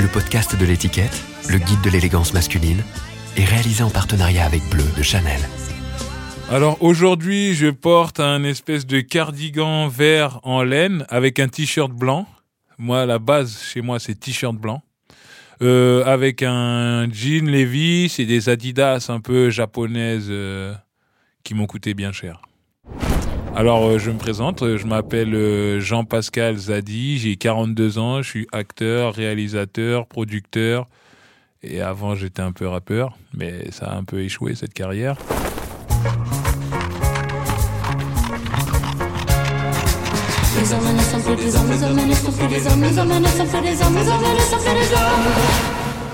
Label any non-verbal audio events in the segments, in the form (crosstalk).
Le podcast de l'étiquette, le guide de l'élégance masculine, est réalisé en partenariat avec Bleu de Chanel. Alors aujourd'hui, je porte un espèce de cardigan vert en laine avec un t-shirt blanc. Moi, la base chez moi, c'est t-shirt blanc. Euh, avec un jean Levi's et des Adidas un peu japonaises euh, qui m'ont coûté bien cher. Alors, euh, je me présente, je m'appelle Jean-Pascal Zadi, j'ai 42 ans, je suis acteur, réalisateur, producteur. Et avant, j'étais un peu rappeur, mais ça a un peu échoué cette carrière.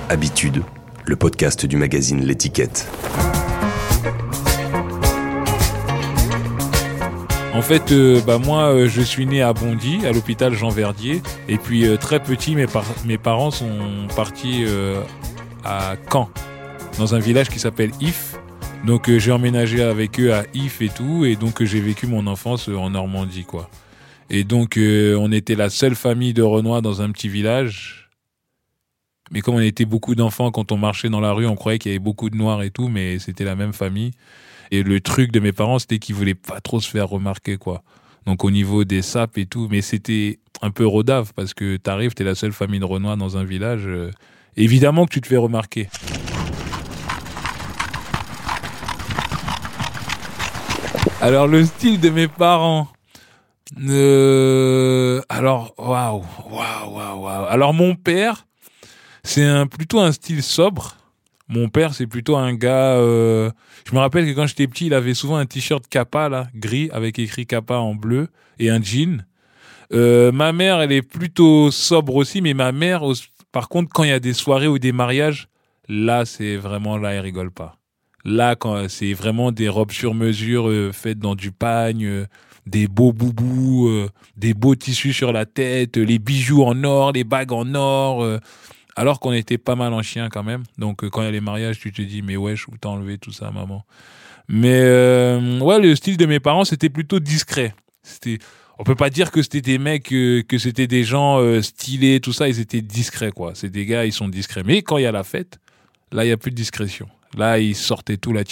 Habitude, le podcast du magazine L'étiquette. En fait, euh, bah moi, euh, je suis né à Bondy, à l'hôpital Jean Verdier. Et puis, euh, très petit, mes, parents sont partis à Caen, dans un village qui s'appelle If. Donc, j'ai emménagé avec eux à If et tout. Et donc, j'ai vécu mon enfance en Normandie, quoi. Et donc, euh, on était la seule famille de Renoir dans un petit village. Mais comme on était beaucoup d'enfants, quand on marchait dans la rue, on croyait qu'il y avait beaucoup de noirs et tout, mais c'était la même famille. Et le truc de mes parents, c'était qu'ils voulaient pas trop se faire remarquer, quoi. Donc au niveau des sapes et tout, mais c'était un peu rodave parce que t'arrives, t'es la seule famille de Renoir dans un village. Euh, évidemment que tu te fais remarquer. Alors le style de mes parents, euh, alors, waouh, waouh, waouh, waouh. Alors, mon père, c'est un, plutôt un style sobre. Mon père, c'est plutôt un gars. Euh, je me rappelle que quand j'étais petit, il avait souvent un t-shirt Kappa là, gris avec écrit Kappa en bleu et un jean. Euh, ma mère, elle est plutôt sobre aussi, mais ma mère, par contre, quand il y a des soirées ou des mariages, là, c'est vraiment là, elle rigole pas. Là, quand c'est vraiment des robes sur mesure euh, faites dans du pagne, des beaux boubous, des beaux tissus sur la tête, les bijoux en or, les bagues en or. Euh, alors qu'on était pas mal en chien quand même. Donc euh, quand il y a les mariages, tu te dis mais wesh, où t'as enlevé tout ça, maman? Mais ouais, le style de mes parents, c'était plutôt discret. C'était on peut pas dire que c'était des mecs que c'était des gens stylés tout ça ils étaient discrets quoi c'est des gars ils sont discrets mais quand il y a la fête là il y a plus de discrétion là ils sortaient tout la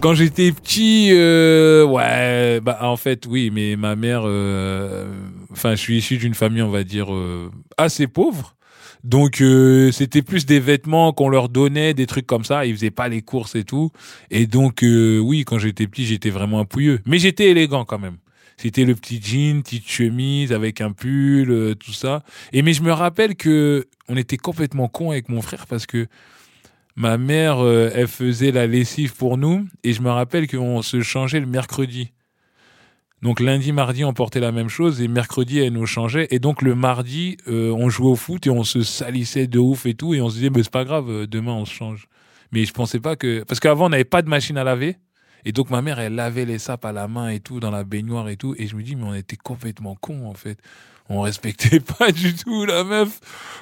Quand j'étais petit, euh, ouais, bah en fait oui, mais ma mère, euh, enfin je suis issu d'une famille on va dire euh, assez pauvre. Donc c'était plus des vêtements qu'on leur donnait, des trucs comme ça. Ils faisaient pas les courses et tout. Et donc oui, quand j'étais petit, j'étais vraiment un. Mais j'étais élégant quand même. C'était le petit jean, petite chemise avec un pull, tout ça. Et mais je me rappelle que on était complètement con avec mon frère parce que ma mère, euh, elle faisait la lessive pour nous et je me rappelle qu'on se changeait le mercredi. Donc lundi, mardi, on portait la même chose et mercredi, elle nous changeait. Et donc le mardi, euh, on jouait au foot et on se salissait de ouf et tout. Et on se disait, mais c'est pas grave, euh, demain on se change. Mais je pensais pas que... Parce qu'avant, on n'avait pas de machine à laver. Et donc ma mère, elle lavait les sapes à la main et tout, dans la baignoire et tout. Et je me dis, mais on était complètement cons en fait on respectait (laughs) pas du tout la meuf.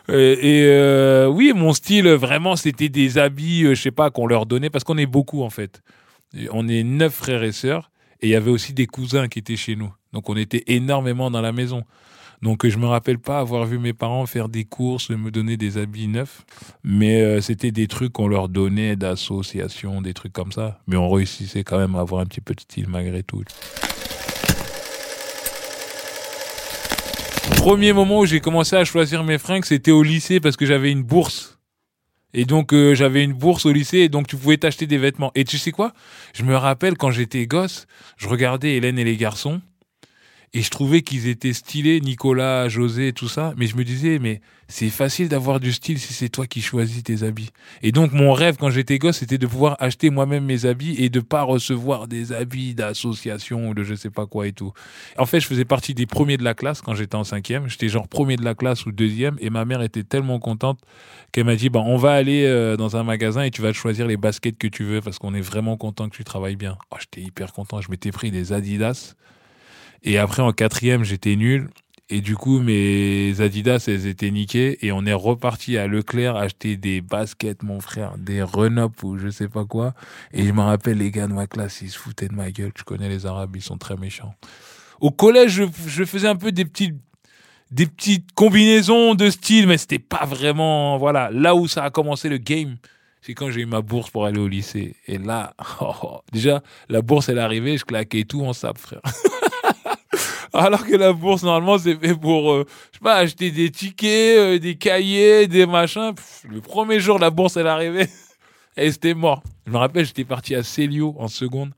Et, euh, oui, mon style, vraiment, c'était des habits, euh, je sais pas, qu'on leur donnait, parce qu'on est beaucoup en fait. On est neuf frères et sœurs, et il y avait aussi des cousins qui étaient chez nous. Donc on était énormément dans la maison. Donc je me rappelle pas avoir vu mes parents faire des courses, me donner des habits neufs, mais euh, c'était des trucs qu'on leur donnait d'association, des trucs comme ça. Mais on réussissait quand même à avoir un petit peu de style malgré tout. Premier moment où j'ai commencé à choisir mes fringues, c'était au lycée parce que j'avais une bourse. Et donc euh, j'avais une bourse au lycée et donc tu pouvais t'acheter des vêtements. Et tu sais quoi? Je me rappelle quand j'étais gosse, je regardais Hélène et les garçons et je trouvais qu'ils étaient stylés, Nicolas, José, tout ça. Mais je me disais, mais c'est facile d'avoir du style si c'est toi qui choisis tes habits. Et donc, mon rêve quand j'étais gosse, c'était de pouvoir acheter moi-même mes habits et de pas recevoir des habits d'association ou de je sais pas quoi et tout. En fait, je faisais partie des premiers de la classe quand j'étais en cinquième. J'étais genre premier de la classe ou deuxième et ma mère était tellement contente qu'elle m'a dit, bah, on va aller euh, dans un magasin et tu vas choisir les baskets que tu veux parce qu'on est vraiment content que tu travailles bien. Oh, j'étais hyper content. Je m'étais pris des Adidas et après, en quatrième, j'étais nul. Et du coup, mes Adidas, elles étaient niquées. Et on est reparti à Leclerc acheter des baskets, mon frère, des run-up ou je sais pas quoi. Et je me rappelle, les gars de ma classe, ils se foutaient de ma gueule. Tu connais les Arabes, ils sont très méchants. Au collège, je, je faisais un peu des petites, des petites combinaisons de style, mais c'était pas vraiment, voilà, là où ça a commencé le game. C'est quand j'ai eu ma bourse pour aller au lycée. Et là, (laughs) oh, oh, déjà, la bourse, elle est arrivée, je claquais tout en sable, frère. (laughs) Alors que la bourse, normalement, c'est fait pour, euh, je sais pas, acheter des tickets, euh, des cahiers, des machins. Le premier jour, la bourse, elle arrivée. (laughs) Et c'était mort. Je me rappelle, j'étais parti à Célio en seconde.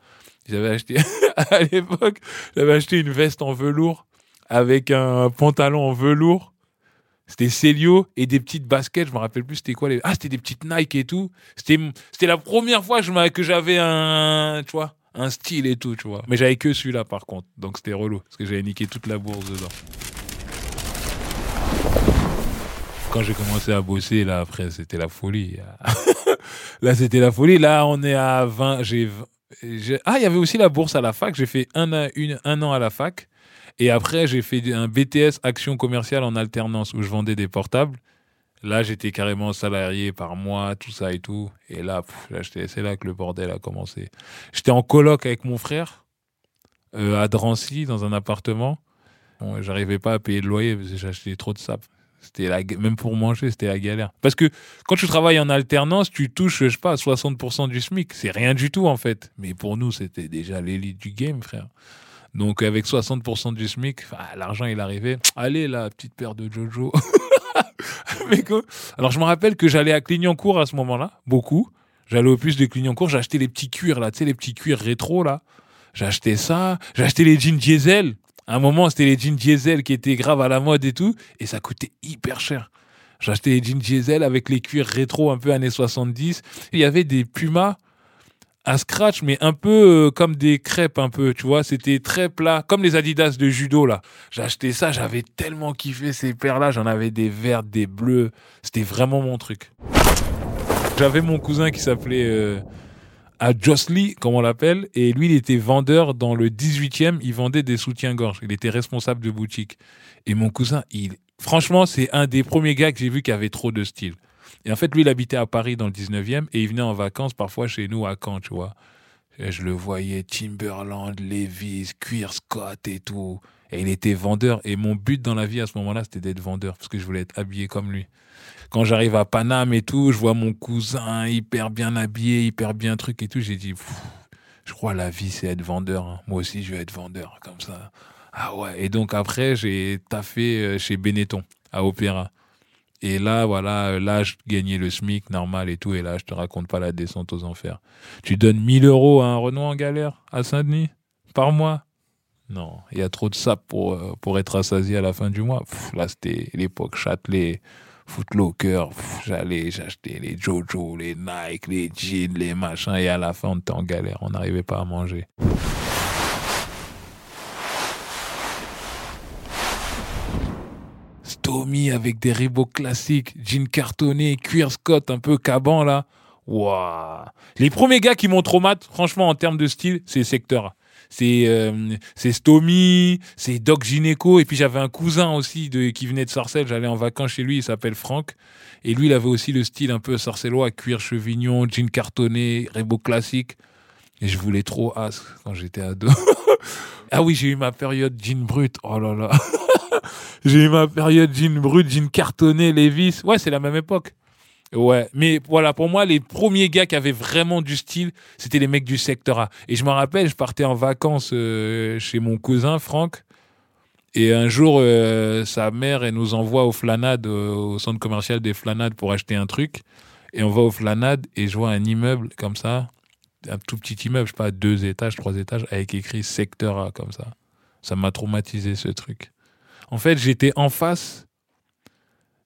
J'avais acheté, (laughs) à l'époque, j'avais acheté une veste en velours avec un pantalon en velours. C'était Célio et des petites baskets. Je me rappelle plus c'était quoi les. Ah, c'était des petites Nike et tout. C'était, c'était la première fois que j'avais un, tu vois, un style et tout, tu vois. Mais j'avais que celui-là par contre. Donc c'était relou parce que j'avais niqué toute la bourse dedans. Quand j'ai commencé à bosser, là, après, c'était la folie. (laughs) là, c'était la folie. Là, on est à 20. J'ai, Ah, il y avait aussi la bourse à la fac. J'ai fait un, une, un an à la fac. Et après, j'ai fait un BTS action commerciale en alternance où je vendais des portables. Là, j'étais carrément salarié par mois, tout ça et tout. Et là, là, c'est là que le bordel a commencé. J'étais en coloc avec mon frère euh, à Drancy, dans un appartement. J'arrivais pas à payer le loyer parce que j'achetais trop de sap. La, même pour manger, c'était la galère. Parce que quand tu travailles en alternance, tu touches, je sais pas, 60% du SMIC. C'est rien du tout, en fait. Mais pour nous, c'était déjà l'élite du game, frère. Donc, avec 60% du SMIC, l'argent, il arrivait. Allez, la petite paire de Jojo. (laughs) (laughs) Alors, je me rappelle que j'allais à Clignancourt à ce moment-là, beaucoup. J'allais au plus de Clignancourt, j'achetais les petits cuirs, là, tu sais, les petits cuirs rétro, là. J'achetais ça, j'achetais les jeans diesel. À un moment, c'était les jeans diesel qui étaient graves à la mode et tout, et ça coûtait hyper cher. J'achetais les jeans diesel avec les cuirs rétro un peu années 70. Il y avait des pumas à scratch, mais un peu euh, comme des crêpes, un peu, tu vois. C'était très plat, comme les Adidas de judo, là. Acheté ça, j'avais tellement kiffé ces paires-là. J'en avais des verts, des bleus. C'était vraiment mon truc. J'avais mon cousin qui s'appelait euh, à Josly, comme on l'appelle, et lui, il était vendeur dans le 18e. Il vendait des soutiens-gorge. Il était responsable de boutique. Et mon cousin, il, franchement, c'est un des premiers gars que j'ai vu qui avait trop de style. Et en fait, lui, il habitait à Paris dans le 19e et il venait en vacances parfois chez nous à Caen, tu vois. Et je le voyais Timberland, Levi's, Queer Scott et tout. Et il était vendeur. Et mon but dans la vie à ce moment-là, c'était d'être vendeur parce que je voulais être habillé comme lui. Quand j'arrive à Paname et tout, je vois mon cousin hyper bien habillé, hyper bien truc et tout. J'ai dit, je crois la vie, c'est être vendeur. hein. Moi aussi, je vais être vendeur comme ça. Ah ouais. Et donc après, j'ai taffé euh, chez Benetton à Opéra. Et là, voilà, euh, là, je gagnais le SMIC normal et tout. Et là, je te raconte pas la descente aux enfers. Tu donnes 1000 euros à un Renault en galère à Saint-Denis par mois? Non, il y a trop de sap pour, euh, être rassasié à la fin du mois. Là, c'était l'époque Châtelet, Footlocker. J'allais, j'achetais les Jojo, les Nike, les jeans, les machins. Et à la fin, on était en galère. On n'arrivait pas à manger. Stomy avec des Reebok classiques, jeans cartonnés, cuir Scott un peu caban là. Waouh. Les premiers gars qui m'ont traumatisé, franchement, en termes de style, c'est Secteur. C'est euh, c'est Doc Gineco, et puis j'avais un cousin aussi de, qui venait de Sarcelles, j'allais en vacances chez lui, il s'appelle Franck, et lui il avait aussi le style un peu sarcellois, cuir chevignon, jean cartonné, Reebok classique, et je voulais trop as quand j'étais ado. (laughs) ah oui, j'ai eu ma période jean brut, oh là là. (laughs) j'ai eu ma période jean brut, jean cartonné, Levis, ouais c'est la même époque. Ouais, mais voilà, pour moi, les premiers gars qui avaient vraiment du style, c'était les mecs du secteur A. Et je me rappelle, je partais en vacances euh, chez mon cousin Franck. Et un jour, euh, sa mère, elle nous envoie au Flanade, euh, au centre commercial des Flanades pour acheter un truc. Et on va au Flanade et je vois un immeuble comme ça, un tout petit immeuble, je sais pas, deux étages, trois étages, avec écrit secteur A comme ça. Ça m'a traumatisé ce truc. En fait, j'étais en face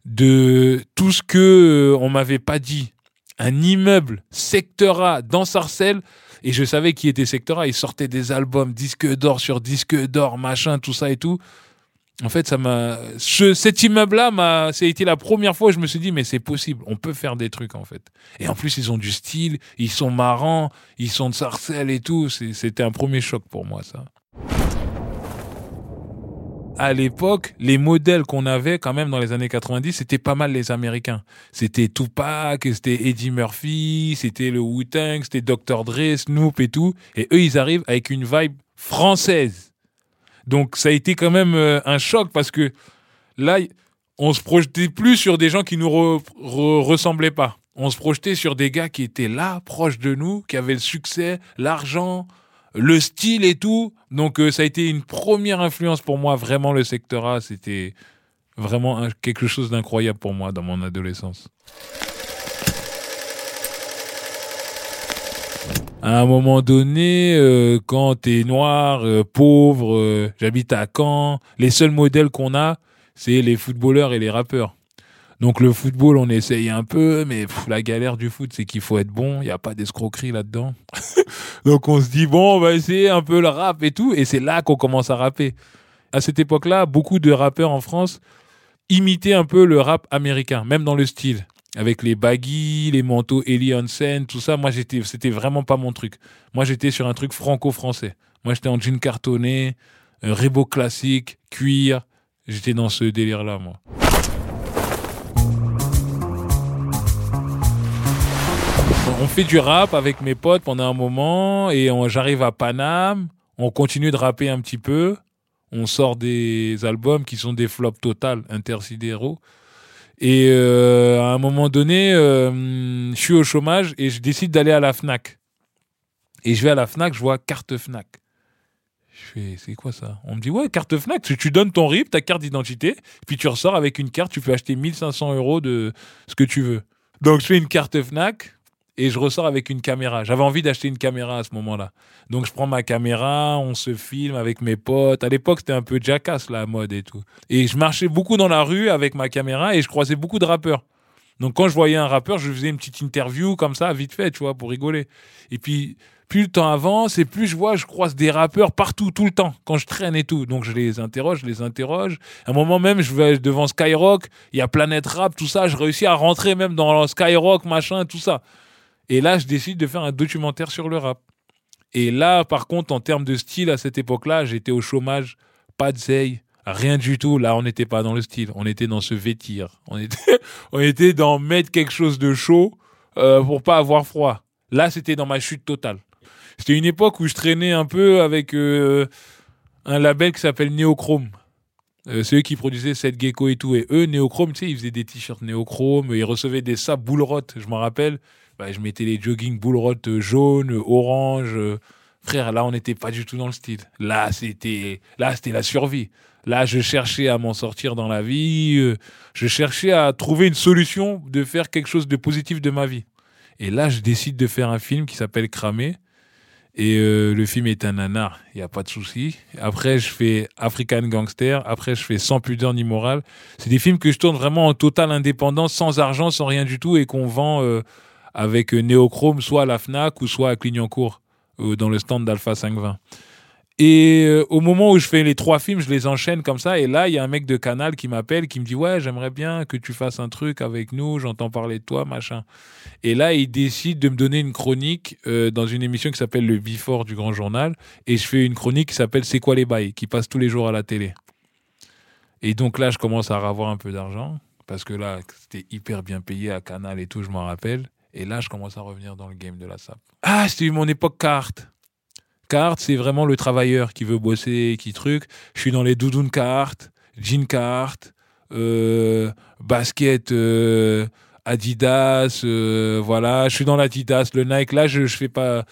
de tout ce que euh, on m'avait pas dit. Un immeuble secteur A dans Sarcelles et je savais qui était secteur A. Il sortait des albums disque d'or sur disque d'or, machin, tout ça et tout. En fait, ça m'a. ce- cet immeuble-là, m'a. Été la première fois où je me suis dit, mais c'est possible, on peut faire des trucs en fait. Et en plus, ils ont du style, ils sont marrants, ils sont de Sarcelles et tout. C'était un premier choc pour moi, ça. à l'époque, les modèles qu'on avait quand même dans les années 90, c'était pas mal les Américains. C'était Tupac, c'était Eddie Murphy, c'était le Wu-Tang, c'était Dr. Dre, Snoop et tout. Et eux, ils arrivent avec une vibe française. Donc ça a été quand même euh, un choc parce que là, on se projetait plus sur des gens qui nous ressemblaient pas. On se projetait sur des gars qui étaient là, proches de nous, qui avaient le succès, l'argent, le style et tout. Donc euh, ça a été une première influence pour moi, vraiment le secteur A, c'était vraiment quelque chose d'incroyable pour moi dans mon adolescence. À un moment donné, euh, quand t'es noir, euh, pauvre, j'habite à Caen, les seuls modèles qu'on a, c'est les footballeurs et les rappeurs. Donc le football, on essaye un peu, mais la galère du foot, c'est qu'il faut être bon. Il n'y a pas d'escroquerie là-dedans. (laughs) Donc on se dit bon, on va essayer un peu le rap et tout, et c'est là qu'on commence à rapper. À cette époque-là, beaucoup de rappeurs en France imitaient un peu le rap américain, même dans le style, avec les baggy, les manteaux Ellie Hansen, tout ça. Moi, j'étais, c'était vraiment pas mon truc. Moi, j'étais sur un truc franco-français. Moi, j'étais en jean cartonné, un Reebok classique, cuir. J'étais dans ce délire-là, moi. on fait du rap avec mes potes pendant un moment et j'arrive à Paname. On continue de rapper un petit peu. On sort des albums qui sont des flops total, intersidéraux. Et euh, à un moment donné, euh, je suis au chômage et je décide d'aller à la Fnac. Et je vais à la Fnac, je vois carte Fnac. Je fais, c'est quoi ça? On me dit, ouais, carte Fnac, tu, tu donnes ton RIP, ta carte d'identité, puis tu ressors avec une carte, tu peux acheter 1500 euros de ce que tu veux. Donc je fais une carte Fnac, et je ressors avec une caméra. J'avais envie d'acheter une caméra à ce moment-là. Donc je prends ma caméra, on se filme avec mes potes. À l'époque, c'était un peu jackass la mode et tout. Et je marchais beaucoup dans la rue avec ma caméra et je croisais beaucoup de rappeurs. Donc quand je voyais un rappeur, je faisais une petite interview comme ça, vite fait, tu vois, pour rigoler. Et puis plus le temps avance et plus je vois, je croise des rappeurs partout, tout le temps, quand je traîne et tout. Donc je les interroge, je les interroge. À un moment même, je vais devant Skyrock, il y a Planète Rap, tout ça. Je réussis à rentrer même dans Skyrock, machin, tout ça. Et là, je décide de faire un documentaire sur le rap. Et là, par contre, en termes de style, à cette époque-là, j'étais au chômage, pas de zeille, rien du tout. Là, on n'était pas dans le style, on était dans ce vêtir. On était, (laughs) on était dans mettre quelque chose de chaud euh, pour pas avoir froid. Là, c'était dans ma chute totale. C'était une époque où je traînais un peu avec euh, un label qui s'appelle Neochrome. Euh, c'est eux qui produisaient cette gecko et tout. Et eux, Neochrome, tu sais, ils faisaient des t-shirts Neochrome, ils recevaient des sables boulerottes, je m'en rappelle. Bah, je mettais les jogging bullrottes jaunes, orange. Frère, là, on n'était pas du tout dans le style. Là, c'était, là, c'était la survie. Là, je cherchais à m'en sortir dans la vie. Euh, je cherchais à trouver une solution de faire quelque chose de positif de ma vie. Et là, je décide de faire un film qui s'appelle Cramé. Et euh, le film est un nanar, il n'y a pas de souci. Après, je fais African Gangster. Après, je fais Sans pudeur ni morale. C'est des films que je tourne vraiment en totale indépendance, sans argent, sans rien du tout, et qu'on vend euh, avec Néochrome, soit à la FNAC ou soit à Clignancourt, euh, dans le stand d'Alpha 520. Et euh, au moment où je fais les trois films, je les enchaîne comme ça. Et là, il y a un mec de Canal qui m'appelle, qui me dit Ouais, j'aimerais bien que tu fasses un truc avec nous, j'entends parler de toi, machin. Et là, il décide de me donner une chronique euh, dans une émission qui s'appelle Le Bifort du Grand Journal. Et je fais une chronique qui s'appelle C'est quoi les bails qui passe tous les jours à la télé. Et donc là, je commence à avoir un peu d'argent. Parce que là, c'était hyper bien payé à Canal et tout, je m'en rappelle. Et là, je commence à revenir dans le game de la SAP. Ah, c'était mon époque carte. Carte, c'est vraiment le travailleur qui veut bosser, qui truc. Je suis dans les doudounes cartes, jean carte, euh, basket euh, Adidas, euh, voilà. Je suis dans l'Adidas, le Nike. Là, je, je fais pas.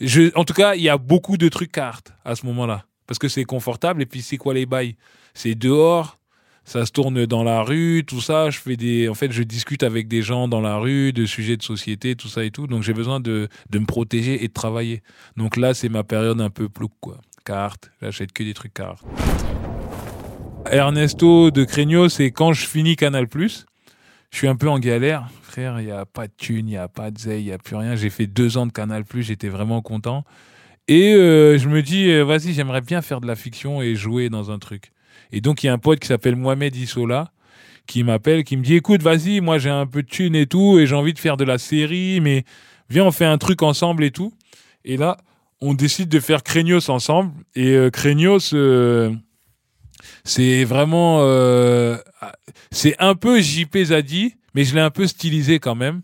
Je, en tout cas, il y a beaucoup de trucs cartes à ce moment-là. Parce que c'est confortable. Et puis, c'est quoi les bails? C'est dehors ça se tourne dans la rue, tout ça. Je fais des, en fait, je discute avec des gens dans la rue de sujets de société, tout ça et tout. Donc j'ai besoin de, de me protéger et de travailler. Donc là, c'est ma période un peu plouc, quoi. Cartes, j'achète que des trucs cartes. Ernesto de Cregno, c'est quand je finis Canal+. Je suis un peu en galère, frère. Il y a pas de thunes, il y a pas de zay, il y a plus rien. J'ai fait deux ans de Canal+, j'étais vraiment content. Et euh, je me dis, euh, vas-y, j'aimerais bien faire de la fiction et jouer dans un truc. Et donc, il y a un pote qui s'appelle Mohamed Issola qui m'appelle, qui me dit écoute, vas-y, moi j'ai un peu de thunes et tout, et j'ai envie de faire de la série, mais viens, on fait un truc ensemble et tout. Et là, on décide de faire Craignos ensemble. Et euh, euh C'est vraiment, euh, c'est un peu JP Zadi, mais je l'ai un peu stylisé quand même.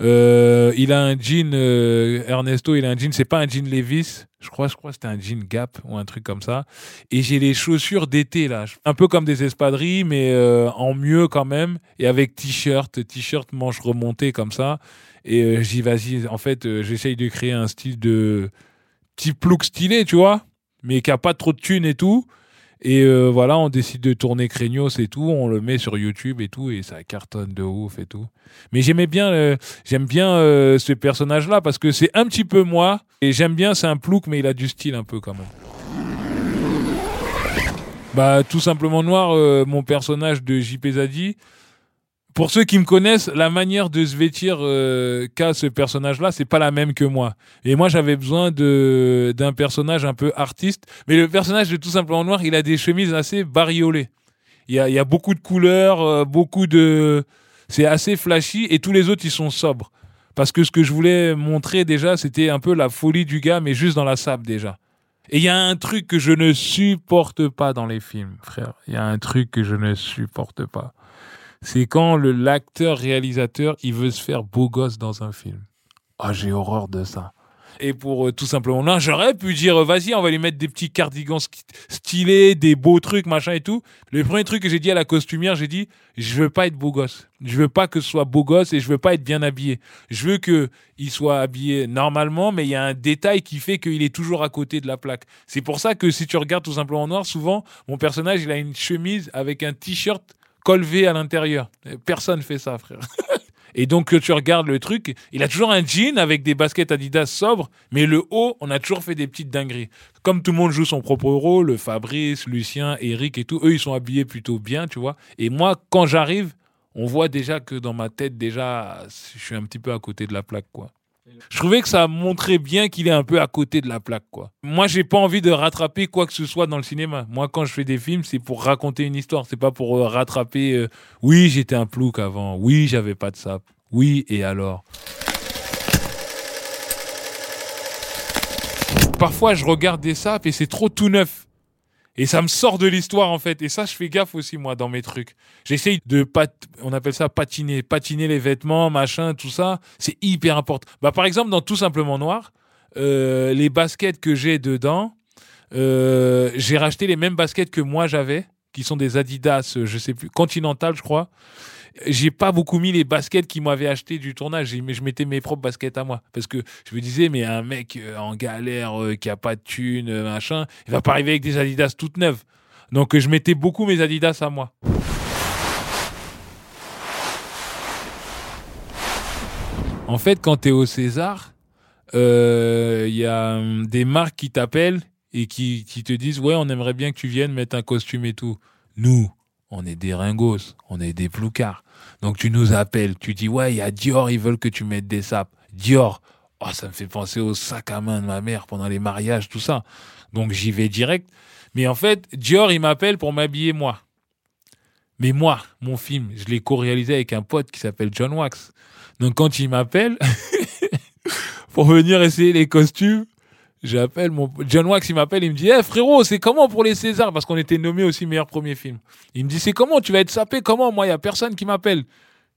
Euh, il a un jean, euh, Ernesto, il a un jean, c'est pas un jean Levis, je crois, je crois c'était un jean Gap ou un truc comme ça. Et j'ai les chaussures d'été là, un peu comme des espadrilles, mais euh, en mieux quand même, et avec t-shirt, t-shirt manche remontée comme ça. Et j'y vas-y, en fait, j'essaye de créer un style de type look stylé, tu vois, mais qui a pas trop de thunes et tout. Et euh, voilà, on décide de tourner Craignos et tout, on le met sur YouTube et tout, et ça cartonne de ouf et tout. Mais j'aimais bien, euh, j'aime bien euh, ce personnage-là parce que c'est un petit peu moi, et j'aime bien, c'est un plouc, mais il a du style un peu quand même. Bah, tout simplement noir, mon personnage de JP Zadi. Pour ceux qui me connaissent, la manière de se vêtir euh, qu'a ce personnage-là, c'est pas la même que moi. Et moi, j'avais besoin de d'un personnage un peu artiste. Mais le personnage de tout simplement noir, il a des chemises assez bariolées. Il y a, y a beaucoup de couleurs, euh, beaucoup de, c'est assez flashy. Et tous les autres, ils sont sobres. Parce que ce que je voulais montrer déjà, c'était un peu la folie du gars, mais juste dans la sable déjà. Et il y a un truc que je ne supporte pas dans les films, frère. Il y a un truc que je ne supporte pas. C'est quand l'acteur réalisateur, il veut se faire beau gosse dans un film. Ah, j'ai horreur de ça. Et pour euh, tout simplement, non, j'aurais pu dire, euh, vas-y, on va lui mettre des petits cardigans stylés, des beaux trucs, machin et tout. Le premier truc que j'ai dit à la costumière, j'ai dit, je veux pas être beau gosse. Je veux pas que ce soit beau gosse et je veux pas être bien habillé. Je veux que il soit habillé normalement, mais il y a un détail qui fait qu'il est toujours à côté de la plaque. C'est pour ça que si tu regardes tout simplement en noir, souvent, mon personnage, il a une chemise avec un t-shirt col à l'intérieur. Personne fait ça, frère. (laughs) Et donc, que tu regardes le truc, il a toujours un jean avec des baskets Adidas sobres, mais le haut, on a toujours fait des petites dingueries. Comme tout le monde joue son propre rôle, Fabrice, Lucien, Eric et tout, eux, ils sont habillés plutôt bien, tu vois. Et moi, quand j'arrive, on voit déjà que dans ma tête, déjà, je suis un petit peu à côté de la plaque, quoi. Je trouvais que ça montrait bien qu'il est un peu à côté de la plaque, quoi. Moi, j'ai pas envie de rattraper quoi que ce soit dans le cinéma. Moi, quand je fais des films, c'est pour raconter une histoire. C'est pas pour euh, rattraper. euh, oui, j'étais un plouc avant. Oui, j'avais pas de sap. Oui, et alors Parfois, je regarde des sapes et c'est trop tout neuf. Et ça me sort de l'histoire, en fait. Et ça, je fais gaffe aussi, moi, dans mes trucs. J'essaye de on appelle ça patiner, patiner les vêtements, machin, tout ça. C'est hyper important. Bah, par exemple, dans Tout simplement noir, euh, les baskets que j'ai dedans, euh, j'ai racheté les mêmes baskets que moi j'avais, qui sont des Adidas, euh, je sais plus, Continental, je crois. J'ai pas beaucoup mis les baskets qu'ils m'avaient acheté du tournage, je mettais mes propres baskets à moi. Parce que je me disais, mais un mec euh, en galère, euh, qui a pas de thune, euh, machin, il va pas arriver avec des Adidas toutes neuves. Donc je mettais beaucoup mes Adidas à moi. En fait, quand tu es au César, il y a hum, des marques qui t'appellent et qui te disent Ouais, on aimerait bien que tu viennes mettre un costume et tout. Nous, on est des ringos, on est des ploucards. Donc tu nous appelles, tu dis Ouais, il y a Dior, ils veulent que tu mettes des sapes. Dior, oh, ça me fait penser au sac à main de ma mère pendant les mariages, tout ça. Donc j'y vais direct. Mais en fait, Dior, il m'appelle pour m'habiller moi. Mais moi, mon film, je l'ai co-réalisé avec un pote qui s'appelle John Wax. Donc quand il m'appelle (laughs) pour venir essayer les costumes, j'appelle mon John Wax, il m'appelle, il me dit "Eh frérot, c'est comment pour les Césars? Parce qu'on était nommé aussi meilleur premier film." Il me dit "C'est comment? Tu vas être sapé comment? Moi, il y a personne qui m'appelle."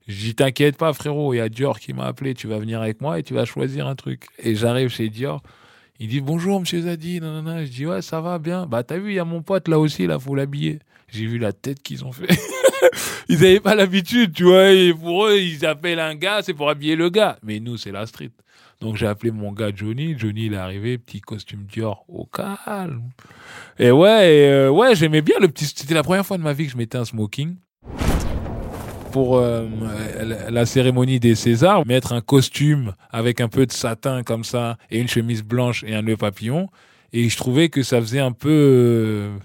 Dis "T'inquiète pas frérot, il y a Dior qui m'a appelé, tu vas venir avec moi et tu vas choisir un truc." Et j'arrive chez Dior. Il dit bonjour monsieur Zadi, non. Je dis ouais ça va bien. Bah t'as vu il y a mon pote là aussi là faut l'habiller. J'ai vu la tête qu'ils ont fait. (laughs) ils n'avaient pas l'habitude tu vois. Et pour eux ils appellent un gars c'est pour habiller le gars. Mais nous c'est la street. Donc j'ai appelé mon gars Johnny. Johnny il est arrivé petit costume Dior au calme. Et ouais euh, ouais j'aimais bien le petit. C'était la première fois de ma vie que je mettais un smoking pour euh, la- la cérémonie des Césars, mettre un costume avec un peu de satin comme ça et une chemise blanche et un nœud papillon. Et je trouvais que ça faisait un peu euh,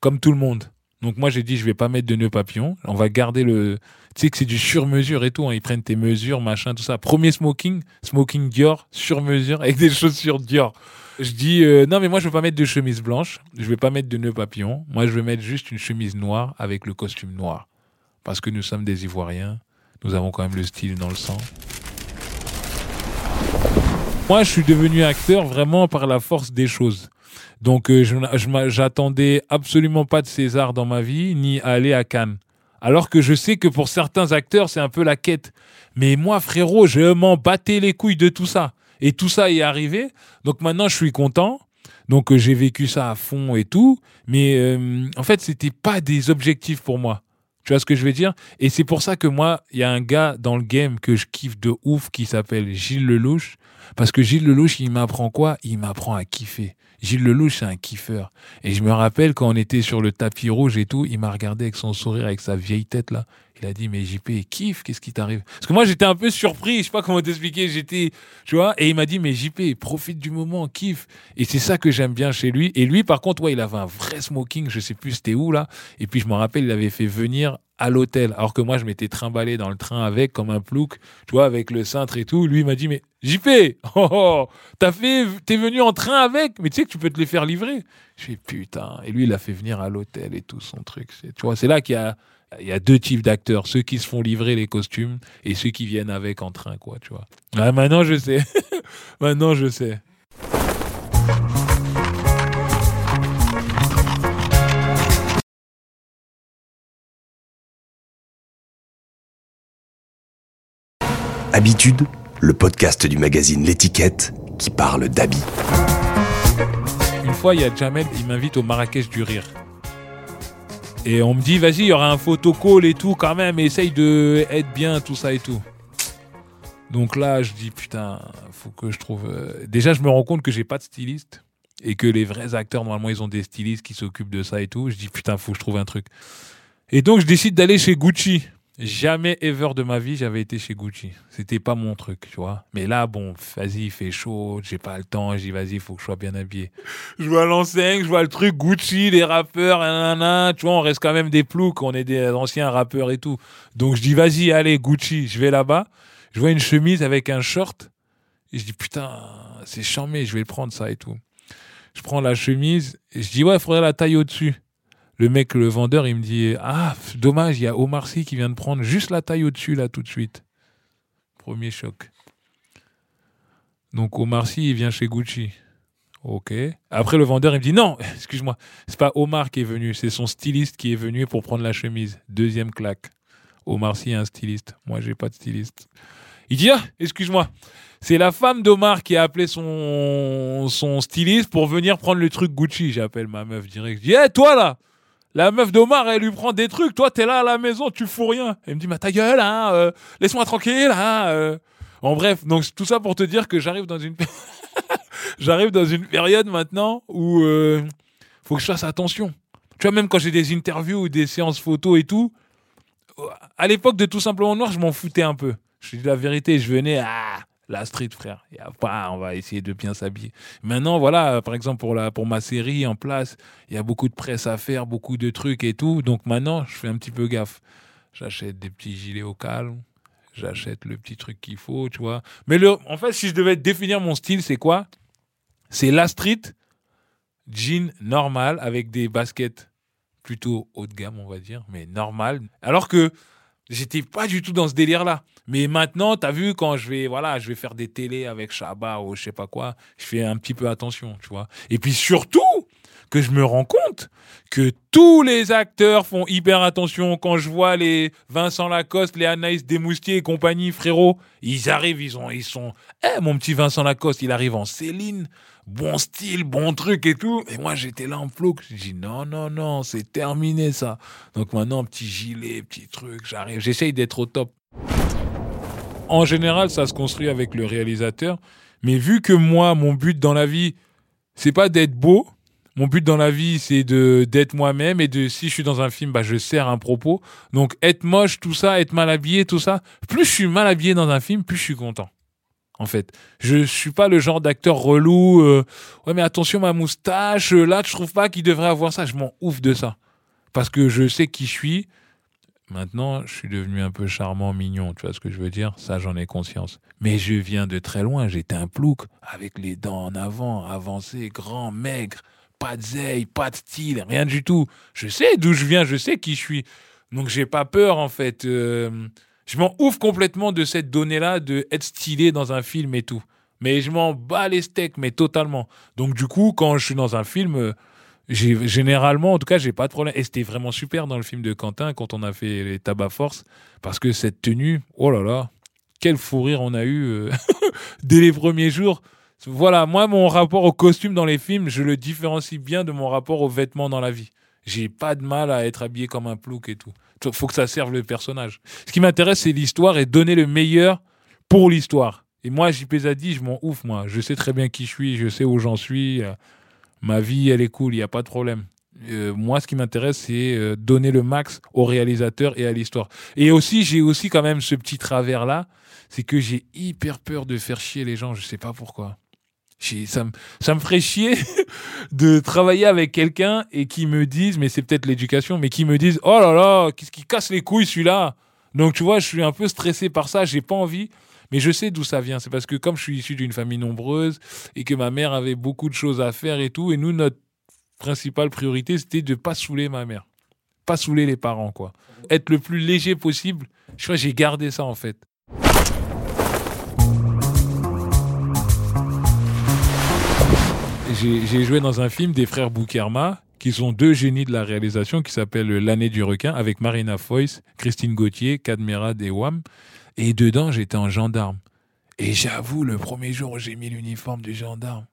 comme tout le monde. Donc moi j'ai dit je vais pas mettre de nœud papillon, on va garder le tu sais que c'est du sur mesure et tout, hein. ils prennent tes mesures, machin tout ça. Premier smoking, smoking Dior sur mesure avec des chaussures Dior. Je dis euh, non mais moi je veux pas mettre de chemise blanche, je vais pas mettre de nœud papillon, moi je vais mettre juste une chemise noire avec le costume noir parce que nous sommes des Ivoiriens, nous avons quand même le style dans le sang. Moi, je suis devenu acteur vraiment par la force des choses. Donc, euh, je- j'attendais absolument pas de César dans ma vie, ni aller à Cannes. Alors que je sais que pour certains acteurs, c'est un peu la quête. Mais moi, frérot, je m'en battais les couilles de tout ça. Et tout ça est arrivé. Donc maintenant, je suis content. Donc euh, j'ai vécu ça à fond et tout. Mais euh, en fait, c'était pas des objectifs pour moi. Tu vois ce que je veux dire? Et c'est pour ça que moi, il y a un gars dans le game que je kiffe de ouf qui s'appelle Gilles Lelouch. Parce que Gilles Lelouch, il m'apprend quoi? Il m'apprend à kiffer. Gilles Lelouch, c'est un kiffeur. Et je me rappelle quand on était sur le tapis rouge et tout, il m'a regardé avec son sourire, avec sa vieille tête là. Il a dit, mais JP, kiffe, qu'est-ce qui t'arrive? Parce que moi, j'étais un peu surpris, je sais pas comment t'expliquer, j'étais, tu vois, et il m'a dit, mais JP, profite du moment, kiffe. Et c'est ça que j'aime bien chez lui. Et lui, par contre, ouais, il avait un vrai smoking, je sais plus c'était où là. Et puis, je me rappelle, il avait fait venir à l'hôtel. Alors que moi, je m'étais trimballé dans le train avec, comme un plouc, tu vois, avec le cintre et tout. Lui, il m'a dit, mais JP, (laughs) oh, oh, t'as fait, t'es venu en train avec, mais tu sais que tu peux te les faire livrer. Je fais, putain. Et lui, il a fait venir à l'hôtel et tout son truc. Tu vois, c'est là qu'il y a, il y a deux types d'acteurs, ceux qui se font livrer les costumes et ceux qui viennent avec en train, quoi, tu vois. Ah, maintenant, je sais. (laughs) maintenant, je sais. Habitude, le podcast du magazine L'étiquette qui parle d'habits. Une fois, il y a Jamel, il m'invite au Marrakech du Rire. Et on me dit, vas-y, il y aura un photocall et tout, quand même, essaye de être bien, tout ça et tout. Donc là, je dis, putain, faut que je trouve. euh, Déjà, je me rends compte que j'ai pas de styliste et que les vrais acteurs, normalement, ils ont des stylistes qui s'occupent de ça et tout. Je dis, putain, faut que je trouve un truc. Et donc, je décide d'aller chez Gucci. Jamais ever de ma vie, j'avais été chez Gucci. C'était pas mon truc, tu vois. Mais là, bon, vas-y, il fait chaud, j'ai pas le temps. Dis, vas-y, faut que je sois bien habillé. Je vois l'enseigne, je vois le truc Gucci, les rappeurs, nanana, tu vois, on reste quand même des ploucs, on est des anciens rappeurs et tout. Donc je dis, vas-y, allez, Gucci, je vais là-bas. Je vois une chemise avec un short. Et je dis, putain, c'est charmé, je vais prendre ça et tout. Je prends la chemise et je dis, ouais, il faudrait la taille au-dessus. Le mec, le vendeur, il me dit, ah, dommage, il y a Omar Sy qui vient de prendre juste la taille au-dessus, là, tout de suite. Premier choc. Donc Omar Sy, il vient chez Gucci. Ok. Après, le vendeur, il me dit non, (laughs) excuse-moi, c'est pas Omar qui est venu, c'est son styliste qui est venu pour prendre la chemise. Deuxième claque. Omar Sy a un styliste. Moi, j'ai pas de styliste. Il dit ah, excuse-moi, c'est la femme d'Omar qui a appelé son, son styliste pour venir prendre le truc Gucci. J'appelle ma meuf direct. Je dis, hé, toi là, la meuf d'Omar, elle lui prend des trucs. Toi, t'es là à la maison, tu fous rien. Elle me dit, mais ta gueule, hein, euh, laisse-moi tranquille, hein. euh. En bref, donc tout ça pour te dire que (laughs) j'arrive dans une période maintenant où euh, faut que je fasse attention. Tu vois, même quand j'ai des interviews ou des séances photos et tout, à l'époque de Tout Simplement Noir, je m'en foutais un peu. Je dis la vérité, je venais à la street, frère. A pas, on va essayer de bien s'habiller. Maintenant, voilà, par exemple, pour, la, pour ma série en place, il y a beaucoup de presse à faire, beaucoup de trucs et tout. Donc maintenant, je fais un petit peu gaffe. J'achète des petits gilets au calme. J'achète le petit truc qu'il faut, tu vois. Mais le, en fait, si je devais définir mon style, c'est quoi? C'est la street, jean normal avec des baskets plutôt haut de gamme, on va dire, mais normal. Alors que j'étais pas du tout dans ce délire-là. Mais maintenant, tu as vu, quand je vais, voilà, je vais faire des télés avec Shabba ou je sais pas quoi, je fais un petit peu attention, tu vois. Et puis surtout, que je me rends compte que tous les acteurs font hyper attention. Quand je vois les Vincent Lacoste, les Anaïs Desmoustiers et compagnie, frérot, ils arrivent, ils, ont, ils sont... Eh, mon petit Vincent Lacoste, il arrive en Céline, bon style, bon truc et tout. Et moi, j'étais là en flou. Je dis, non, non, non, c'est terminé ça. Donc maintenant, petit gilet, petit truc, j'arrive. J'essaye d'être au top. En général, ça se construit avec le réalisateur. Mais vu que moi, mon but dans la vie, c'est pas d'être beau, mon but dans la vie, c'est de d'être moi-même et de si je suis dans un film, bah je sers un propos. Donc être moche, tout ça, être mal habillé, tout ça. Plus je suis mal habillé dans un film, plus je suis content. En fait, je suis pas le genre d'acteur relou. euh, ouais, mais attention ma moustache. euh, là, je trouve pas qu'il devrait avoir ça. Je m'en ouf de ça parce que je sais qui je suis. Maintenant, je suis devenu un peu charmant, mignon, tu vois ce que je veux dire? Ça, j'en ai conscience. Mais je viens de très loin, j'étais un plouc, avec les dents en avant, avancé, grand, maigre, pas de zeille, pas de style, rien du tout. Je sais d'où je viens, je sais qui je suis. Donc, j'ai pas peur, en fait. euh, je m'en ouvre complètement de cette donnée-là, de être stylé dans un film et tout. Mais je m'en bats les steaks, mais totalement. Donc du coup, quand je suis dans un film, euh, j'ai généralement, en tout cas, j'ai pas de problème. Et c'était vraiment super dans le film de Quentin quand on a fait les tabac force, parce que cette tenue, oh là là, quel fou rire on a eu euh, (laughs) dès les premiers jours. Voilà, moi, mon rapport au costume dans les films, je le différencie bien de mon rapport aux vêtements dans la vie. J'ai pas de mal à être habillé comme un plouc et tout. Faut que ça serve le personnage. Ce qui m'intéresse, c'est l'histoire et donner le meilleur pour l'histoire. Et moi, JP Zadi, je m'en ouf, moi. Je sais très bien qui je suis, je sais où j'en suis. Ma vie, elle est cool, il n'y a pas de problème. Euh, moi, ce qui m'intéresse, c'est euh, donner le max au réalisateur et à l'histoire. Et aussi, j'ai aussi quand même ce petit travers-là, c'est que j'ai hyper peur de faire chier les gens, je sais pas pourquoi. Ça me, ça me ferait chier (laughs) de travailler avec quelqu'un et qui me dise, mais c'est peut-être l'éducation, mais qui me dise, oh là là, qu'est-ce qui casse les couilles celui-là? Donc tu vois, je suis un peu stressé par ça, j'ai pas envie. Mais je sais d'où ça vient. C'est parce que comme je suis issu d'une famille nombreuse et que ma mère avait beaucoup de choses à faire et tout, et nous, notre principale priorité, c'était de pas saouler ma mère. Pas saouler les parents, quoi. Être le plus léger possible. Je crois que j'ai gardé ça, en fait. J'ai joué dans un film des frères Boukerma, qui sont deux génies de la réalisation, qui s'appelle L'année du requin, avec Marina Foïs, Christine Gauthier, Kadmerad et Wam. Et dedans, j'étais en gendarme. Et j'avoue, le premier jour où j'ai mis l'uniforme du gendarme,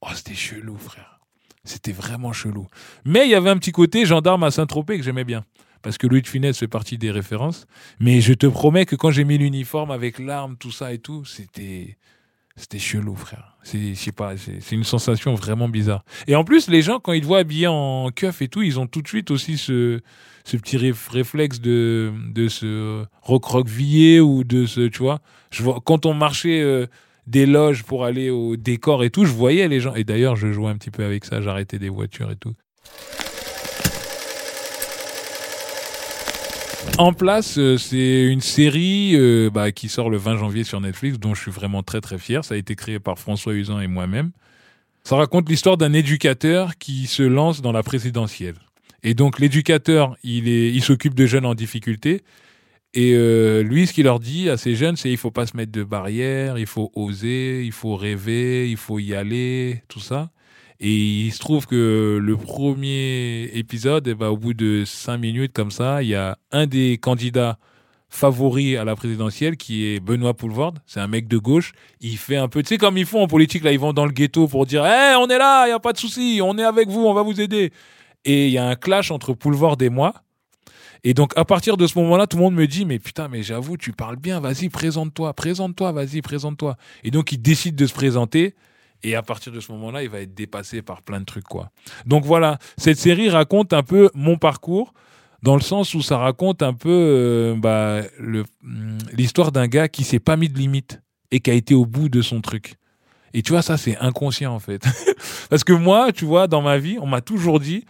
oh, c'était chelou, frère. C'était vraiment chelou. Mais il y avait un petit côté gendarme à Saint-Tropez que j'aimais bien. Parce que Louis de Funès fait partie des références. Mais je te promets que quand j'ai mis l'uniforme avec l'arme, tout ça et tout, c'était c'était chelou, frère. C'est, pas, c'est une sensation vraiment bizarre. Et en plus, les gens, quand ils te voient habillé en keuf et tout, ils ont tout de suite aussi ce, ce petit réflexe de, de se recroqueviller ou de se, tu vois, quand on marchait euh, des loges pour aller au décor et tout, je voyais les gens. Et d'ailleurs, je jouais un petit peu avec ça, j'arrêtais des voitures et tout. En place, euh, c'est une série euh, bah, qui sort le 20 janvier sur Netflix, dont je suis vraiment très très fier. Ça a été créé par François Usan et moi-même. Ça raconte l'histoire d'un éducateur qui se lance dans la présidentielle. Et donc l'éducateur, il il s'occupe de jeunes en difficulté. Et euh, lui, ce qu'il leur dit à ces jeunes, c'est il faut pas se mettre de barrières, il faut oser, il faut rêver, il faut y aller, tout ça. Et il se trouve que le premier épisode, eh ben, au bout de cinq minutes comme ça, il y a un des candidats favoris à la présidentielle qui est Benoît Poulvord. C'est un mec de gauche. Il fait un peu, tu sais, comme ils font en politique, là, ils vont dans le ghetto pour dire, hé, on est là, il n'y a pas de souci, on est avec vous, on va vous aider. Et il y a un clash entre Poulvord et moi. Et donc, à partir de ce moment-là, tout le monde me dit, mais putain, mais j'avoue, tu parles bien, vas-y, présente-toi, présente-toi, vas-y, présente-toi. Et donc, il décide de se présenter. Et à partir de ce moment-là, il va être dépassé par plein de trucs, quoi. Donc voilà, cette série raconte un peu mon parcours, dans le sens où ça raconte un peu euh, bah, mm, l'histoire d'un gars qui s'est pas mis de limite et qui a été au bout de son truc. Et tu vois, ça, c'est inconscient, en fait. (laughs) Parce que moi, tu vois, dans ma vie, on m'a toujours dit,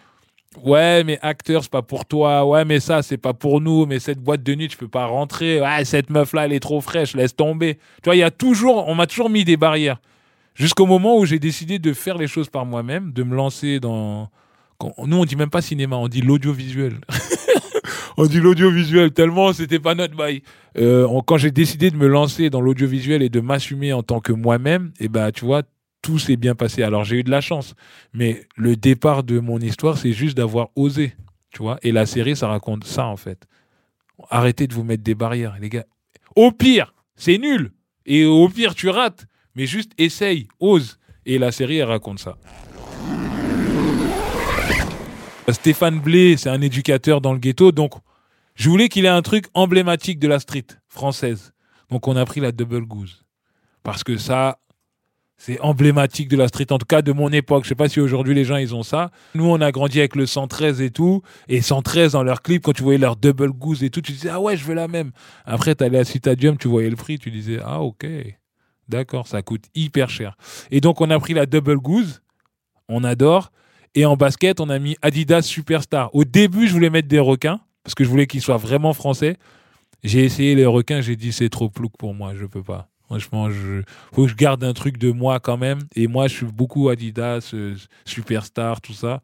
ouais, mais acteur, c'est pas pour toi. Ouais, mais ça, c'est pas pour nous. Mais cette boîte de nuit, tu peux pas rentrer. Ouais, cette meuf-là, elle est trop fraîche, laisse tomber. Tu vois, il y a toujours, on m'a toujours mis des barrières. Jusqu'au moment où j'ai décidé de faire les choses par moi-même, de me lancer dans. Nous, on dit même pas cinéma, on dit l'audiovisuel. (laughs) on dit l'audiovisuel tellement c'était pas notre bail. Euh, quand j'ai décidé de me lancer dans l'audiovisuel et de m'assumer en tant que moi-même, et eh ben tu vois, tout s'est bien passé. Alors j'ai eu de la chance, mais le départ de mon histoire, c'est juste d'avoir osé, tu vois. Et la série, ça raconte ça en fait. Arrêtez de vous mettre des barrières, les gars. Au pire, c'est nul. Et au pire, tu rates. Mais juste essaye, ose. Et la série, elle raconte ça. Stéphane Blé, c'est un éducateur dans le ghetto, donc je voulais qu'il ait un truc emblématique de la street française. Donc on a pris la double goose. Parce que ça, c'est emblématique de la street, en tout cas de mon époque. Je sais pas si aujourd'hui les gens ils ont ça. Nous, on a grandi avec le 113 et tout. Et 113 dans leur clip, quand tu voyais leur double goose et tout, tu disais, ah ouais, je veux la même. Après, tu allais à Citadium, tu voyais le prix, tu disais, ah ok. D'accord, ça coûte hyper cher. Et donc, on a pris la double goose. On adore. Et en basket, on a mis Adidas Superstar. Au début, je voulais mettre des requins parce que je voulais qu'ils soient vraiment français. J'ai essayé les requins, j'ai dit c'est trop plouc pour moi, je peux pas. Franchement, je faut que je garde un truc de moi quand même. Et moi, je suis beaucoup Adidas, euh, Superstar, tout ça.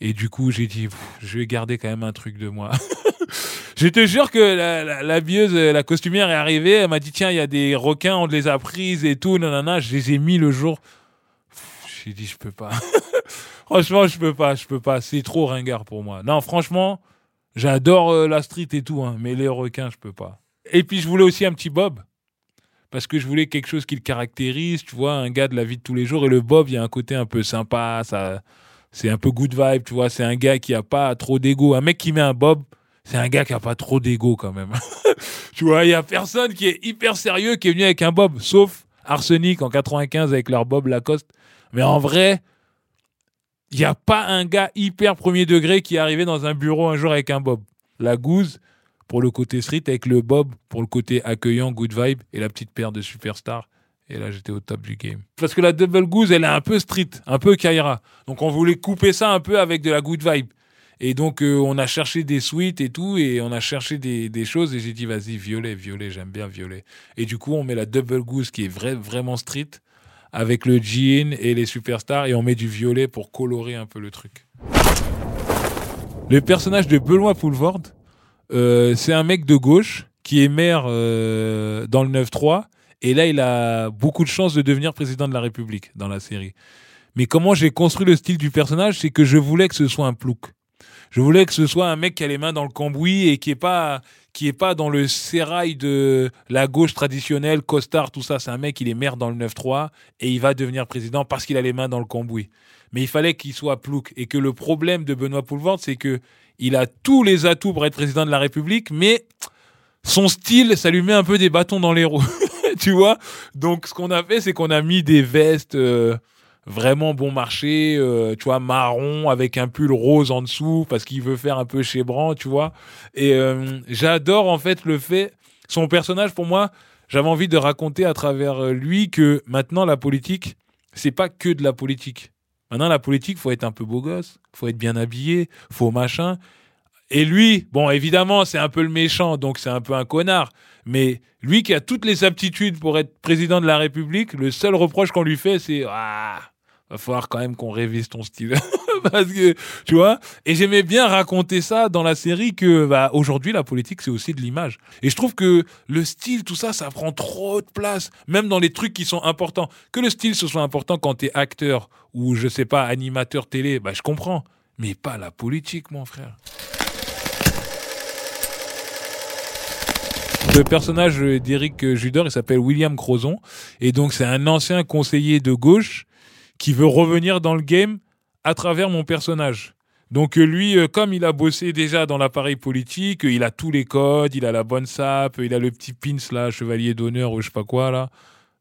Et du coup, j'ai dit, je vais garder quand même un truc de moi. (laughs) Je te jure que la, la, la bieuse, la costumière est arrivée, elle m'a dit tiens, il y a des requins, on les a prises et tout, nanana, je les ai mis le jour. J'ai dit je peux pas. (laughs) franchement, je peux pas, je peux pas, c'est trop ringard pour moi. Non, franchement, j'adore euh, la street et tout, hein, mais les requins, je peux pas. Et puis je voulais aussi un petit bob parce que je voulais quelque chose qui le caractérise, tu vois, un gars de la vie de tous les jours. Et le Bob, il y a un côté un peu sympa, ça, c'est un peu good vibe, tu vois. C'est un gars qui a pas trop d'ego. Un mec qui met un Bob, c'est un gars qui a pas trop d'ego quand même. (laughs) tu vois, il y a personne qui est hyper sérieux qui est venu avec un Bob, sauf Arsenic en 95 avec leur Bob Lacoste. Mais en vrai, il n'y a pas un gars hyper premier degré qui est arrivé dans un bureau un jour avec un Bob. La gouze, pour le côté street, avec le Bob pour le côté accueillant, good vibe, et la petite paire de superstars. Et là, j'étais au top du game. Parce que la double goose, elle est un peu street, un peu Kaira. Donc, on voulait couper ça un peu avec de la good vibe. Et donc, euh, on a cherché des suites et tout, et on a cherché des, choses, et j'ai dit, vas-y, violet, violet, j'aime bien violet. Et du coup, on met la double goose qui est vrai, vraiment street, avec le jean et les superstars, et on met du violet pour colorer un peu le truc. Le personnage de Benoît Poulvord, euh, c'est un mec de gauche qui est maire euh, dans le 9-3 et là il a beaucoup de chances de devenir président de la République dans la série. Mais comment j'ai construit le style du personnage, c'est que je voulais que ce soit un plouc. Je voulais que ce soit un mec qui a les mains dans le cambouis et qui est pas qui est pas dans le sérail de la gauche traditionnelle, costard, tout ça. C'est un mec, il est maire dans le 9-3 et il va devenir président parce qu'il a les mains dans le cambouis. Mais il fallait qu'il soit plouc et que le problème de Benoît Poulvord, c'est que il a tous les atouts pour être président de la République, mais son style, ça lui met un peu des bâtons dans les roues. (laughs) tu vois? Donc, ce qu'on a fait, c'est qu'on a mis des vestes euh, vraiment bon marché, euh, tu vois, marron, avec un pull rose en dessous, parce qu'il veut faire un peu chébrant, tu vois. Et euh, j'adore, en fait, le fait... Son personnage, pour moi, j'avais envie de raconter à travers lui que maintenant, la politique, c'est pas que de la politique. Maintenant, la politique, faut être un peu beau gosse, faut être bien habillé, faut machin. Et lui, bon, évidemment, c'est un peu le méchant, donc c'est un peu un connard. Mais lui qui a toutes les aptitudes pour être président de la République, le seul reproche qu'on lui fait, c'est ah, va falloir quand même qu'on révise ton style. (laughs) Parce que, tu vois, et j'aimais bien raconter ça dans la série que, bah, aujourd'hui, la politique, c'est aussi de l'image. Et je trouve que le style, tout ça, ça prend trop de place, même dans les trucs qui sont importants. Que le style, ce soit important quand t'es acteur ou, je sais pas, animateur télé, bah, je comprends. Mais pas la politique, mon frère. Le personnage d'Éric Judor, il s'appelle William Crozon. Et donc, c'est un ancien conseiller de gauche qui veut revenir dans le game à travers mon personnage. Donc lui, comme il a bossé déjà dans l'appareil politique, il a tous les codes, il a la bonne sape, il a le petit pins là, chevalier d'honneur ou je sais pas quoi là.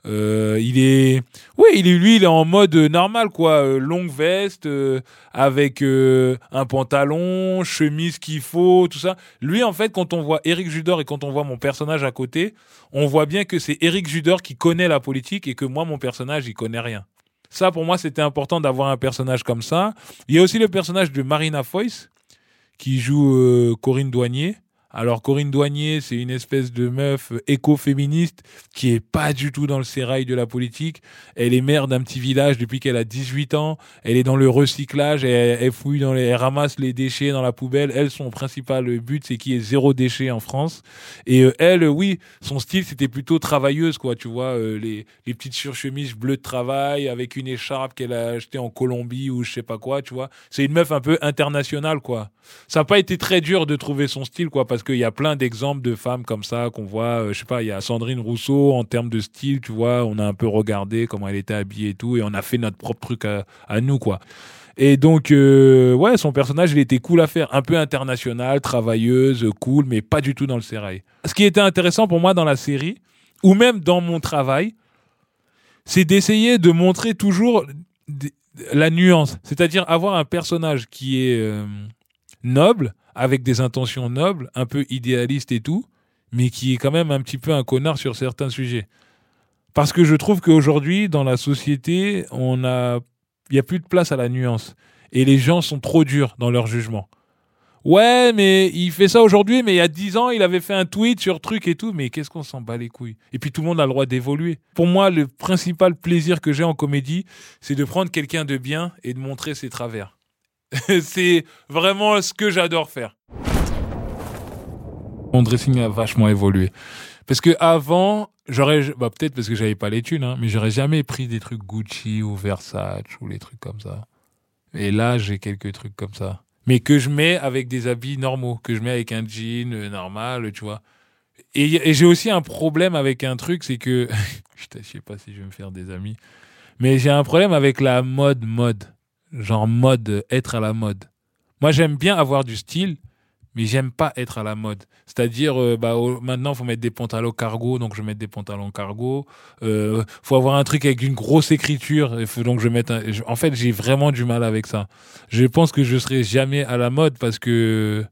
Euh, il est, oui, il est lui, il est en mode normal quoi, euh, longue veste euh, avec euh, un pantalon, chemise qu'il faut, tout ça. Lui, en fait, quand on voit Eric Judor et quand on voit mon personnage à côté, on voit bien que c'est Eric Judor qui connaît la politique et que moi, mon personnage, il connaît rien. Ça, pour moi, c'était important d'avoir un personnage comme ça. Il y a aussi le personnage de Marina Foïs, qui joue euh, Corinne Douanier. Alors Corinne Douanier, c'est une espèce de meuf écoféministe qui est pas du tout dans le sérail de la politique. Elle est mère d'un petit village depuis qu'elle a 18 ans. Elle est dans le recyclage, elle, fouille dans les, ramasse les déchets dans la poubelle. Elle, son principal but, c'est qu'il y ait zéro déchet en France. Et euh, elle, euh, oui, son style, c'était plutôt travailleuse, quoi. Tu vois, euh, les, les petites surchemises bleues de travail avec une écharpe qu'elle a achetée en Colombie ou je sais pas quoi, tu vois. C'est une meuf un peu internationale, quoi. Ça n'a pas été très dur de trouver son style, quoi, parce qu'il y a plein d'exemples de femmes comme ça qu'on voit. euh, je sais pas, il y a Sandrine Rousseau en termes de style, tu vois. On a un peu regardé comment elle était habillée et tout, et on a fait notre propre truc à, nous, quoi. Et donc, euh, ouais, son personnage, il était cool à faire. Un peu international, travailleuse, cool, mais pas du tout dans le sérail. Ce qui était intéressant pour moi dans la série, ou même dans mon travail, c'est d'essayer de montrer toujours la nuance. C'est-à-dire avoir un personnage qui est euh, noble, avec des intentions nobles, un peu idéaliste et tout, mais qui est quand même un petit peu un connard sur certains sujets. Parce que je trouve qu'aujourd'hui, dans la société, on a, il y a plus de place à la nuance. Et les gens sont trop durs dans leur jugement. Ouais, mais il fait ça aujourd'hui, mais il y a 10 ans, il avait fait un tweet sur truc et tout, mais qu'est-ce qu'on s'en bat les couilles? Et puis tout le monde a le droit d'évoluer. Pour moi, le principal plaisir que j'ai en comédie, c'est de prendre quelqu'un de bien et de montrer ses travers. (laughs) c'est vraiment ce que j'adore faire. Mon dressing a vachement évolué. Parce que avant, j'aurais, bah, peut-être parce que j'avais pas les thunes, hein, mais j'aurais jamais pris des trucs Gucci ou Versace ou les trucs comme ça. Et là, j'ai quelques trucs comme ça. Mais que je mets avec des habits normaux, que je mets avec un jean euh, normal, tu vois. Et, et j'ai aussi un problème avec un truc, c'est que, (laughs) je sais pas si je vais me faire des amis, mais j'ai un problème avec la mode, mode. Genre mode, être à la mode. Moi, j'aime bien avoir du style, mais j'aime pas être à la mode. C'est-à-dire, euh, bah, maintenant, faut mettre des pantalons cargo, donc je vais mettre des pantalons cargo. Euh, faut avoir un truc avec une grosse écriture, donc je mette. Un... je- En fait, j'ai vraiment du mal avec ça. Je pense que je serai jamais à la mode parce que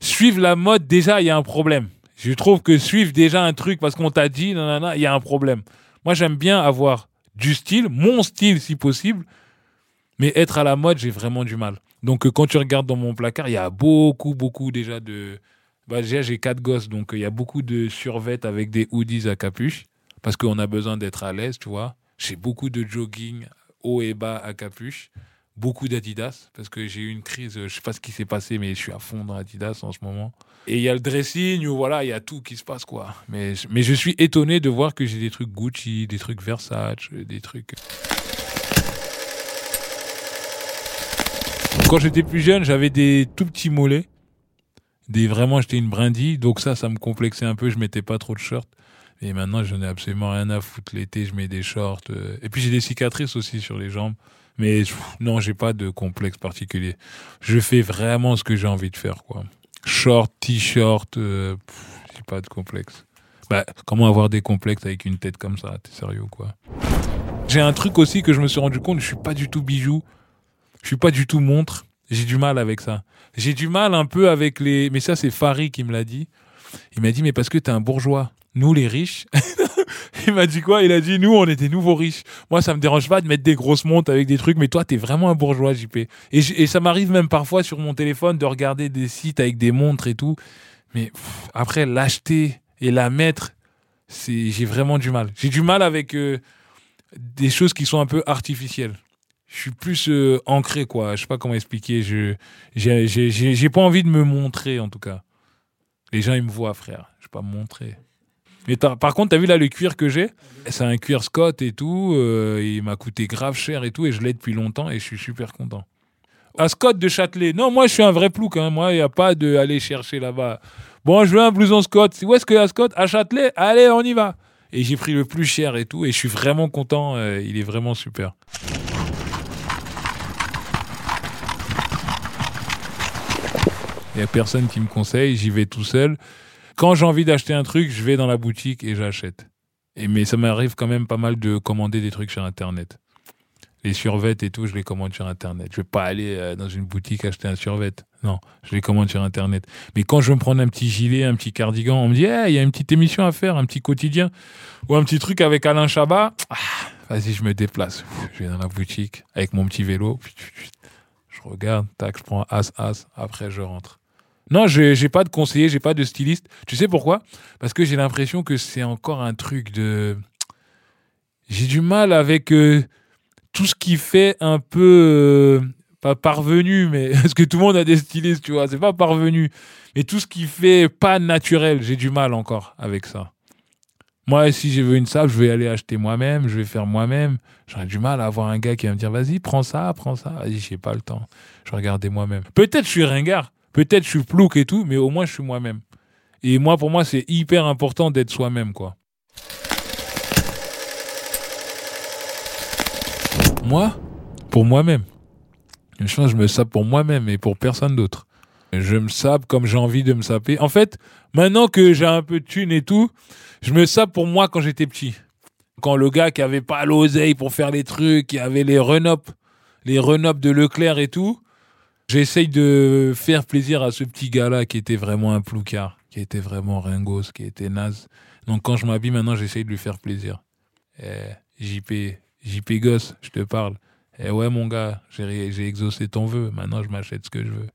suivre la mode, déjà, il y a un problème. Je trouve que suivre déjà un truc parce qu'on t'a dit, il y a un problème. Moi, j'aime bien avoir du style, mon style si possible, mais être à la mode, j'ai vraiment du mal. Donc, euh, quand tu regardes dans mon placard, il y a beaucoup, beaucoup déjà de. Bah, déjà, j'ai quatre gosses, donc euh, il y a beaucoup de survêtements avec des hoodies à capuche, parce qu'on a besoin d'être à l'aise, tu vois. J'ai beaucoup de jogging haut et bas à capuche, beaucoup d'Adidas, parce que j'ai eu une crise, euh, je sais pas ce qui s'est passé, mais je suis à fond dans Adidas en ce moment. Et il y a le dressing, où voilà, il y a tout qui se passe, quoi. Mais, mais je suis étonné de voir que j'ai des trucs Gucci, des trucs Versace, des trucs. Quand j'étais plus jeune, j'avais des tout petits mollets. Des, vraiment, j'étais une brindille. Donc ça, ça me complexait un peu. Je mettais pas trop de shorts. Et maintenant, j'en ai absolument rien à foutre. L'été, je mets des shorts. euh. Et puis, j'ai des cicatrices aussi sur les jambes. Mais pff, non, j'ai pas de complexe particulier. Je fais vraiment ce que j'ai envie de faire, quoi. Short, t-shirt, euh, j'ai pas de complexe. Bah, comment avoir des complexes avec une tête comme ça? T'es sérieux, quoi? J'ai un truc aussi que je me suis rendu compte, je suis pas du tout bijou. Je suis pas du tout montre. J'ai du mal avec ça. J'ai du mal un peu avec les. Mais ça, c'est Farid qui me l'a dit. Il m'a dit, mais parce que t'es un bourgeois. Nous, les riches. (laughs) il m'a dit quoi? Il a dit, nous, on est nouveaux riches. Moi, ça me dérange pas de mettre des grosses montres avec des trucs, mais toi, t'es vraiment un bourgeois, JP. Et, et ça m'arrive même parfois sur mon téléphone de regarder des sites avec des montres et tout. Mais après, l'acheter et la mettre, j'ai vraiment du mal. J'ai du mal avec euh, des choses qui sont un peu artificielles je suis plus euh, ancré quoi. Je sais pas comment expliquer. Je j'ai pas envie de me montrer en tout cas. Les gens ils me voient frère. Je vais pas me montrer. Mais par contre t'as vu là le cuir que j'ai? C'est un cuir Scott et tout euh, il m'a coûté grave cher et tout et je l'ai depuis longtemps et je suis super content. À Scott de Châtelet. Non moi je suis un vrai plouc hein. moi il y a pas de aller chercher là-bas. Bon je veux un blouson Scott. Où est-ce que à Scott? À Châtelet? Allez on y va. Et j'ai pris le plus cher et tout et je suis vraiment content euh, il est vraiment super personne qui me conseille, j'y vais tout seul. Quand j'ai envie d'acheter un truc, je vais dans la boutique et j'achète. Et mais ça m'arrive quand même pas mal de commander des trucs sur Internet. Les survêtements et tout, je les commande sur Internet. Je vais pas aller euh, dans une boutique acheter un survêt. Non, je les commande sur Internet. Mais quand je veux me prendre un petit gilet, un petit cardigan, on me dit, il y a une petite émission à faire, un petit quotidien, ou un petit truc avec Alain Chabat. Ah, Vas-y, je me déplace. Je vais dans la boutique avec mon petit vélo. Je regarde, tac, je prends as, as. Après, je rentre. Non, je j'ai pas de conseiller, j'ai pas de styliste. Tu sais pourquoi? Parce que j'ai l'impression que c'est encore un truc de. J'ai du mal avec euh, tout ce qui fait un peu. euh, pas parvenu, mais. (laughs) Parce que tout le monde a des stylistes, tu vois. C'est pas parvenu. Mais tout ce qui fait pas naturel, j'ai du mal encore avec ça. Moi, si je veux une sable, je vais aller acheter moi-même, je vais faire moi-même. J'aurais du mal à avoir un gars qui va me dire vas-y, prends ça, prends ça. Vas-y, j'ai pas le temps. Je regardais moi-même. Peut-être je suis ringard, peut-être je suis plouc et tout, mais au moins je suis moi-même. Et moi, pour moi, c'est hyper important d'être soi-même, quoi. Moi, pour moi-même. Chose, je me sape pour moi-même et pour personne d'autre. Je me sape comme j'ai envie de me saper. En fait, maintenant que j'ai un peu de thunes et tout, je me sape pour moi quand j'étais petit. Quand le gars qui avait pas l'oseille pour faire les trucs, qui avait les renop, les renop de Leclerc et tout, j'essaye de faire plaisir à ce petit gars-là qui était vraiment un ploucard, qui était vraiment ringos, qui était naze. Donc quand je m'habille maintenant, j'essaye de lui faire plaisir. Eh, JP, JP gosse, je te parle. Eh ouais mon gars, j'ai exaucé ton vœu, maintenant je m'achète ce que je veux.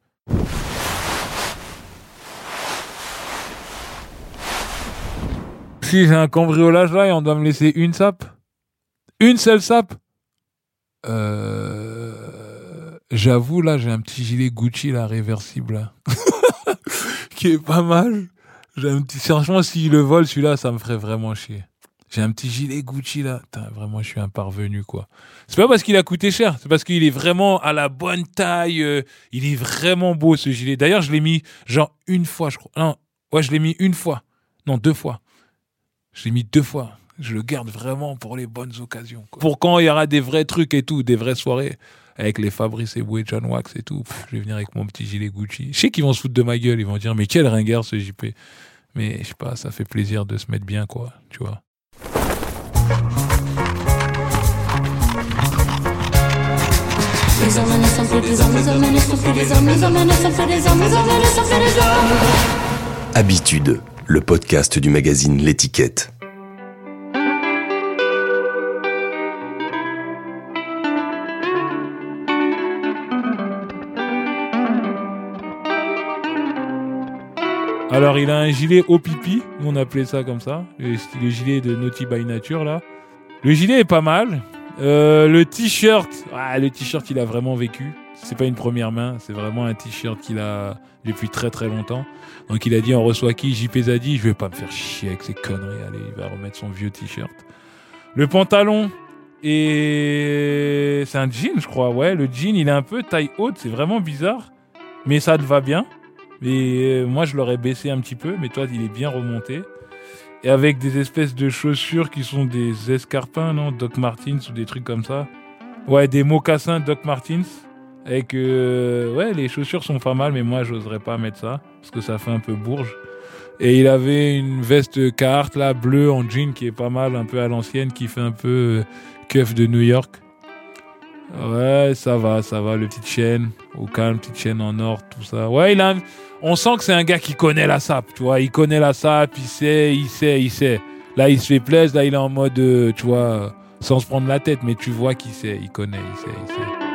Si j'ai un cambriolage là et on doit me laisser une sape, une seule sape, euh, j'avoue là j'ai un petit gilet Gucci là réversible là, (laughs) qui est pas mal. J'ai un petit, franchement, s'il le vole, celui-là, ça me ferait vraiment chier. J'ai un petit gilet Gucci là. Vraiment, je suis un parvenu, quoi. C'est pas parce qu'il a coûté cher, c'est parce qu'il est vraiment à la bonne taille. euh, il est vraiment beau, ce gilet. D'ailleurs, je l'ai mis, genre, une fois, je crois. Non, ouais, je l'ai mis une fois. Non, deux fois. Je l'ai mis deux fois. Je le garde vraiment pour les bonnes occasions. Pour quand il y aura des vrais trucs et tout, des vraies soirées avec les Fabrice Eboué, John Wax et tout. pff, je vais venir avec mon petit gilet Gucci. Je sais qu'ils vont se foutre de ma gueule. Ils vont dire, mais quel ringard ce JP. Mais je sais pas, ça fait plaisir de se mettre bien, quoi. Tu vois. Les hommes ne sont plus des hommes, les hommes ne sont plus des hommes, les hommes ne sont plus des hommes, les hommes ne sont plus des hommes. Habitude, le podcast du magazine L'étiquette. Alors, il a un gilet au pipi, on appelait ça comme ça, le, le gilet de Naughty by Nature là. Le gilet est pas mal. Euh, le t-shirt, ah, le t-shirt il a vraiment vécu. C'est pas une première main, c'est vraiment un t-shirt qu'il a depuis très très longtemps. Donc il a dit on reçoit qui? JP Zadi, je vais pas me faire chier avec ces conneries, allez, il va remettre son vieux t-shirt. Le pantalon et c'est un jean je crois, ouais, le jean il est un peu taille haute, c'est vraiment bizarre, mais ça te va bien. Et euh, moi, je l'aurais baissé un petit peu, mais toi, il est bien remonté. Et avec des espèces de chaussures qui sont des escarpins, non Doc Martens ou des trucs comme ça. Ouais, des mocassins Doc Martens. Avec, euh, ouais, les chaussures sont pas mal, mais moi, j'oserais pas mettre ça, parce que ça fait un peu bourge. Et il avait une veste carte, là, bleue en jean, qui est pas mal, un peu à l'ancienne, qui fait un peu euh, keuf de New York. Ouais, ça va, ça va, le petite chaîne, au calme, petite chaîne en or, tout ça. Ouais, il a on sent que c'est un gars qui connaît la sape, tu vois, il connaît la sape, il sait, il sait, il sait. Là, il se fait plaisir, là, il est en mode, euh, tu vois, sans se prendre la tête, mais tu vois qu'il sait, il connaît, il sait, il sait.